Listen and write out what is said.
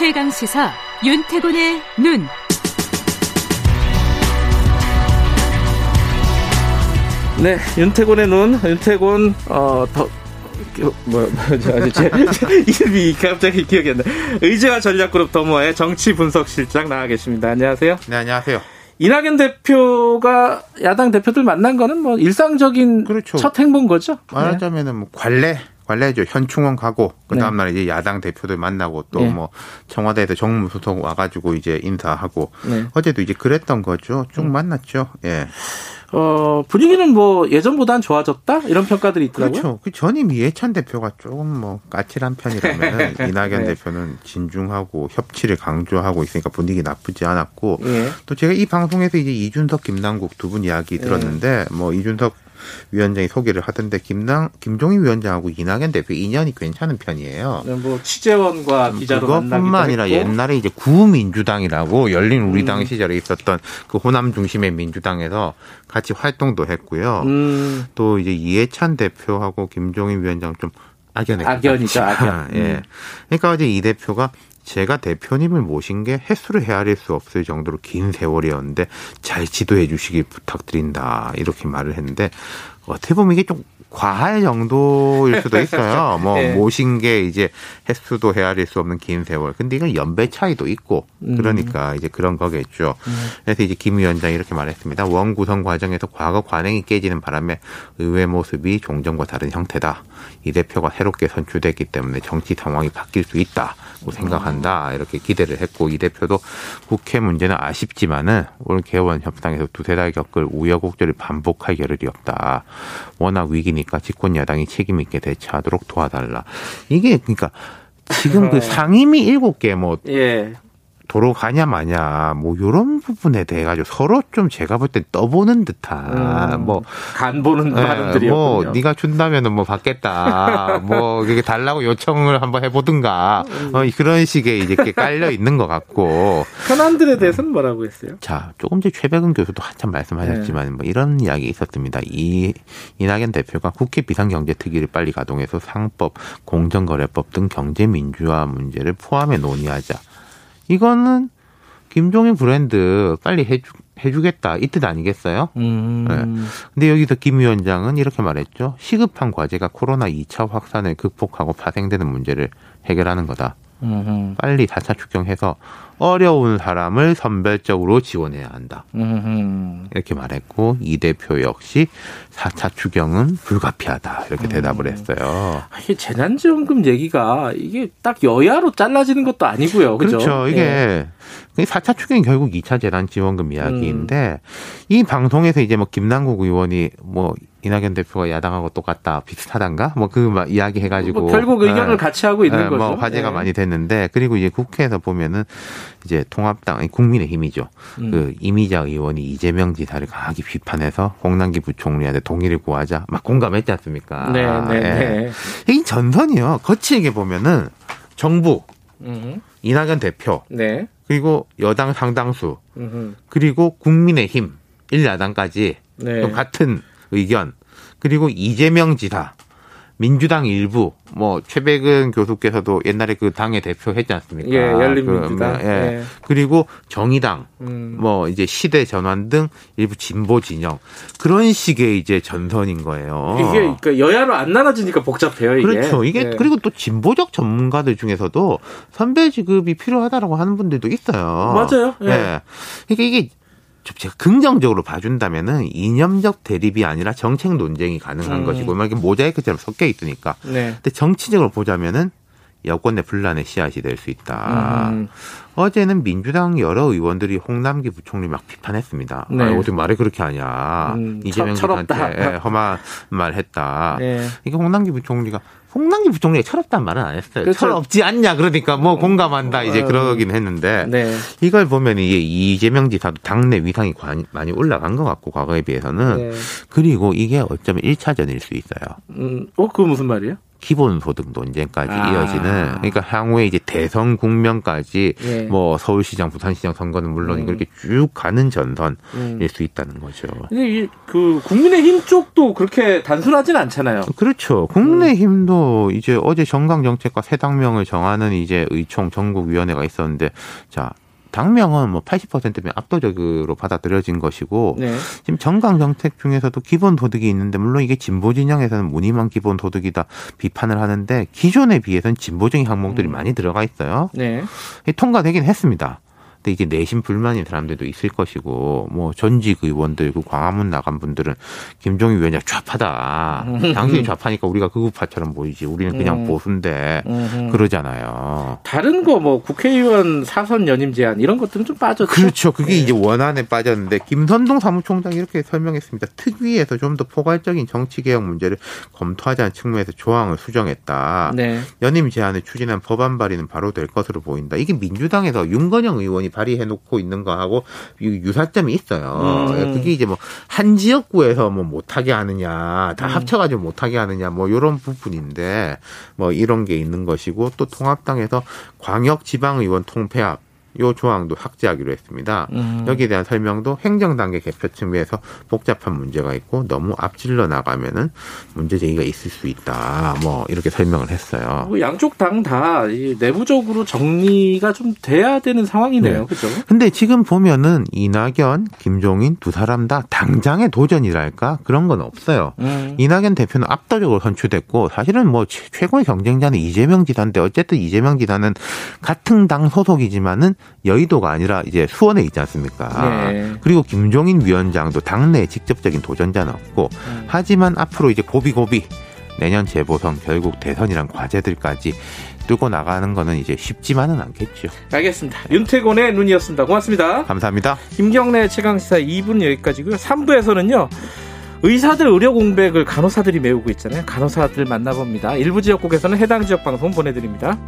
최강 시사 윤태곤의 눈. 네, 윤태곤의 눈, 윤태곤 어 더. 뭐, 뭐, 저, 제, 제, 이름이 갑자기 기억이 안 나. 의제와 전략그룹 더모아의 정치 분석실장 나와 계십니다. 안녕하세요. 네, 안녕하세요. 이낙연 대표가 야당 대표들 만난 거는 뭐 일상적인 그렇죠. 첫 행보인 거죠? 말하자면은 뭐 관례 관례죠. 현충원 가고 그 다음 날 이제 야당 대표들 만나고 또뭐 네. 청와대에서 정무수석 와가지고 이제 인사하고 네. 어제도 이제 그랬던 거죠. 쭉 만났죠. 예. 어, 분위기는 뭐 예전보단 좋아졌다? 이런 평가들이 있더라고요. 그렇죠. 그 전임 이해찬 대표가 조금 뭐 까칠한 편이라면 이낙연 네. 대표는 진중하고 협치를 강조하고 있으니까 분위기 나쁘지 않았고 예. 또 제가 이 방송에서 이제 이준석, 김남국 두 분 이야기 들었는데 뭐 이준석 위원장이 소개를 하던데 김남 김종인 위원장하고 이낙연 대표 인연이 괜찮은 편이에요. 뭐 취재원과 기자로 만나기도 그것뿐만 아니라 했고. 옛날에 이제 구민주당이라고 열린 음. 우리당 시절에 있었던 그 호남 중심의 민주당에서 같이 활동도 했고요. 음, 또 이제 이해찬 대표하고 김종인 위원장 좀 악연에 악연이죠, 악연. 예. 음. 그러니까 이제 이 대표가 제가 대표님을 모신 게 횟수를 헤아릴 수 없을 정도로 긴 세월이었는데 잘 지도해 주시길 부탁드린다 이렇게 말을 했는데 어떻게 보면 이게 좀 과할 정도일 수도 있어요. 뭐 네. 모신 게 이제 횟수도 헤아릴 수 없는 긴 세월. 근데 이건 연배 차이도 있고 음. 그러니까 이제 그런 거겠죠. 그래서 이제 김 위원장이 이렇게 말했습니다. 원 구성 과정에서 과거 관행이 깨지는 바람에 의회 모습이 종전과 다른 형태다. 이 대표가 새롭게 선출됐기 때문에 정치 상황이 바뀔 수 있다고 생각한다. 이렇게 기대를 했고 이 대표도 국회 문제는 아쉽지만은 올 개원 협상에서 두세 달 겪을 우여곡절을 반복할 겨를이 없다. 워낙 위기니까 집권 여당이 책임 있게 대처하도록 도와달라. 이게 그러니까 지금 그 상임위 일곱 개뭐 예. 도로 가냐 마냐 뭐 요런 부분에 대해 가지고 서로 좀 제가 볼 때 떠보는 듯한 음, 뭐간 보는 예, 발언들이었군요. 뭐 네가 준다면은 뭐 받겠다. 뭐 그게 달라고 요청을 한번 해보든가 음. 어, 그런 식의 이제 이렇게 깔려 있는 것 같고 현안들에 대해서는 뭐라고 했어요? 자 조금 전에 최백은 교수도 한참 말씀하셨지만 뭐 이런 이야기 있었습니다. 이 이낙연 대표가 국회 비상경제특위를 빨리 가동해서 상법, 공정거래법 등 경제 민주화 문제를 포함해 논의하자. 이거는 김종인 브랜드 빨리 해주, 해주겠다 이 뜻 아니겠어요? 음. 네. 근데 여기서 김 위원장은 이렇게 말했죠. 시급한 과제가 코로나 2차 확산을 극복하고 파생되는 문제를 해결하는 거다. 음. 빨리 4차 추경해서 어려운 사람을 선별적으로 지원해야 한다. 음. 이렇게 말했고 이 대표 역시 4차 추경은 불가피하다. 이렇게 대답을 했어요. 아, 이게 재난지원금 얘기가 이게 딱 여야로 잘라지는 것도 아니고요. 그죠? 그렇죠. 예. 이게 4차 추경이 결국 2차 재난지원금 이야기인데 이 방송에서 이제 뭐 김남국 의원이 뭐 이낙연 대표가 야당하고 똑같다 비슷하단가 뭐그 이야기 해가지고 뭐 결국 의견을 예. 같이 하고 있는 예, 거죠. 뭐 화제가 예. 많이 됐는데 그리고 이제 국회에서 보면은 이제 통합당 국민의힘이죠. 음. 그 이미자 의원이 이재명 지사를 강하게 비판해서 홍남기 부총리한테 동의를 구하자 막 공감했지 않습니까? 네, 네, 예. 네. 이 전선이요. 거칠게 보면은 정부 음. 이낙연 대표 네. 그리고 여당 상당수 음. 그리고 국민의힘 1야당까지 네. 또 같은 의견 그리고 이재명 지사 민주당 일부 뭐 최백은 교수께서도 옛날에 그 당의 대표 했지 않습니까? 예, 열린민주당. 그, 뭐, 예. 예. 그리고 정의당 음. 뭐 이제 시대 전환 등 일부 진보 진영 그런 식의 이제 전선인 거예요. 이게 그러니까 여야로 안 나눠지니까 복잡해요. 이게. 그렇죠. 이게 예. 그리고 또 진보적 전문가들 중에서도 선배 지급이 필요하다라고 하는 분들도 있어요. 맞아요. 예. 예. 그러니까 이게 좀 제가 긍정적으로 봐준다면은 이념적 대립이 아니라 정책 논쟁이 가능한 음. 것이고 막 이렇게 모자이크처럼 섞여 있으니까. 네. 근데 정치적으로 보자면은 여권 내 분란의 씨앗이 될 수 있다. 음. 어제는 민주당 여러 의원들이 홍남기 부총리 막 비판했습니다. 네. 아, 어떻게 말을 그렇게 하냐. 음, 이재명. 예, 험한 말 했다. 네. 이게 홍남기 부총리가 홍남기 부총리가 철없다는 말은 안 했어요. 그렇죠. 철없지 않냐 그러니까 뭐 공감한다 이제 어, 그러긴 했는데 네. 이걸 보면 이게 이재명 지사도 당내 위상이 관- 많이 올라간 것 같고 과거에 비해서는 네. 그리고 이게 어쩌면 1차전일 수 있어요. 음, 어, 그거 무슨 말이에요? 기본소득 논쟁까지 아. 이어지는 그러니까 향후에 이제 대선 국면까지 예. 뭐 서울시장, 부산시장 선거는 물론 음. 이렇게 쭉 가는 전선일 음. 수 있다는 거죠. 근데 이, 그 국민의힘 쪽도 그렇게 단순하진 않잖아요. 그렇죠. 국민의힘도 이제 어제 정강정책과 새 당명을 정하는 이제 의총 전국위원회가 있었는데 자 당명은 뭐 80%면 압도적으로 받아들여진 것이고 네. 지금 정강 정책 중에서도 기본 소득이 있는데 물론 이게 진보 진영에서는 무늬만 기본 소득이다 비판을 하는데 기존에 비해서는 진보적인 항목들이 음. 많이 들어가 있어요. 네. 통과되긴 했습니다. 근데 이제 내심 불만인 사람들도 있을 것이고 뭐 전직 의원들 그 광화문 나간 분들은 김종인 위원장 좌파다. 당신이 좌파니까 우리가 극우파처럼 보이지. 우리는 그냥 음. 보수인데 음흠. 그러잖아요. 다른 거 뭐 국회의원 사선 연임 제한 이런 것들은 좀 빠졌죠. 그렇죠. 그게 네. 이제 원안에 빠졌는데 김선동 사무총장이 이렇게 설명했습니다. 특위에서 좀 더 포괄적인 정치 개혁 문제를 검토하자는 측면에서 조항을 수정했다. 네. 연임 제안을 추진한 법안 발의는 바로 될 것으로 보인다. 이게 민주당에서 윤건영 의원이 발의해 놓고 있는 거하고 유- 유사점이 있어요. 음. 그게 이제 뭐 한 지역구에서 뭐 못하게 하느냐, 다 음. 합쳐가지고 못하게 하느냐, 뭐 이런 부분인데 뭐 이런 게 있는 것이고 또 통합당에서 광역 지방의원 통폐합 요 조항도 삭제하기로 했습니다. 음. 여기에 대한 설명도 행정 단계 개표 측면에서 복잡한 문제가 있고 너무 앞질러 나가면은 문제 제기가 있을 수 있다. 뭐 이렇게 설명을 했어요. 뭐 양쪽 당 다 내부적으로 정리가 좀 돼야 되는 상황이네요. 네. 그죠? 근데 지금 보면은 이낙연, 김종인 두 사람 다 당장의 도전이랄까 그런 건 없어요. 음. 이낙연 대표는 압도적으로 선출됐고 사실은 뭐 최- 최고의 경쟁자는 이재명 지사인데 어쨌든 이재명 지사는 같은 당 소속이지만은 여의도가 아니라 이제 수원에 있지 않습니까? 네. 그리고 김종인 위원장도 당내 직접적인 도전자는 없고 음. 하지만 앞으로 이제 고비고비 내년 재보선 결국 대선이란 과제들까지 뚫고 나가는 거는 이제 쉽지만은 않겠죠. 알겠습니다. 윤태곤의 눈이었습니다. 고맙습니다. 감사합니다. 김경래 최강시사 2분 여기까지고요. 3부에서는요. 의사들 의료 공백을 간호사들이 메우고 있잖아요. 간호사들 만나봅니다. 일부 지역국에서는 해당 지역 방송 보내드립니다.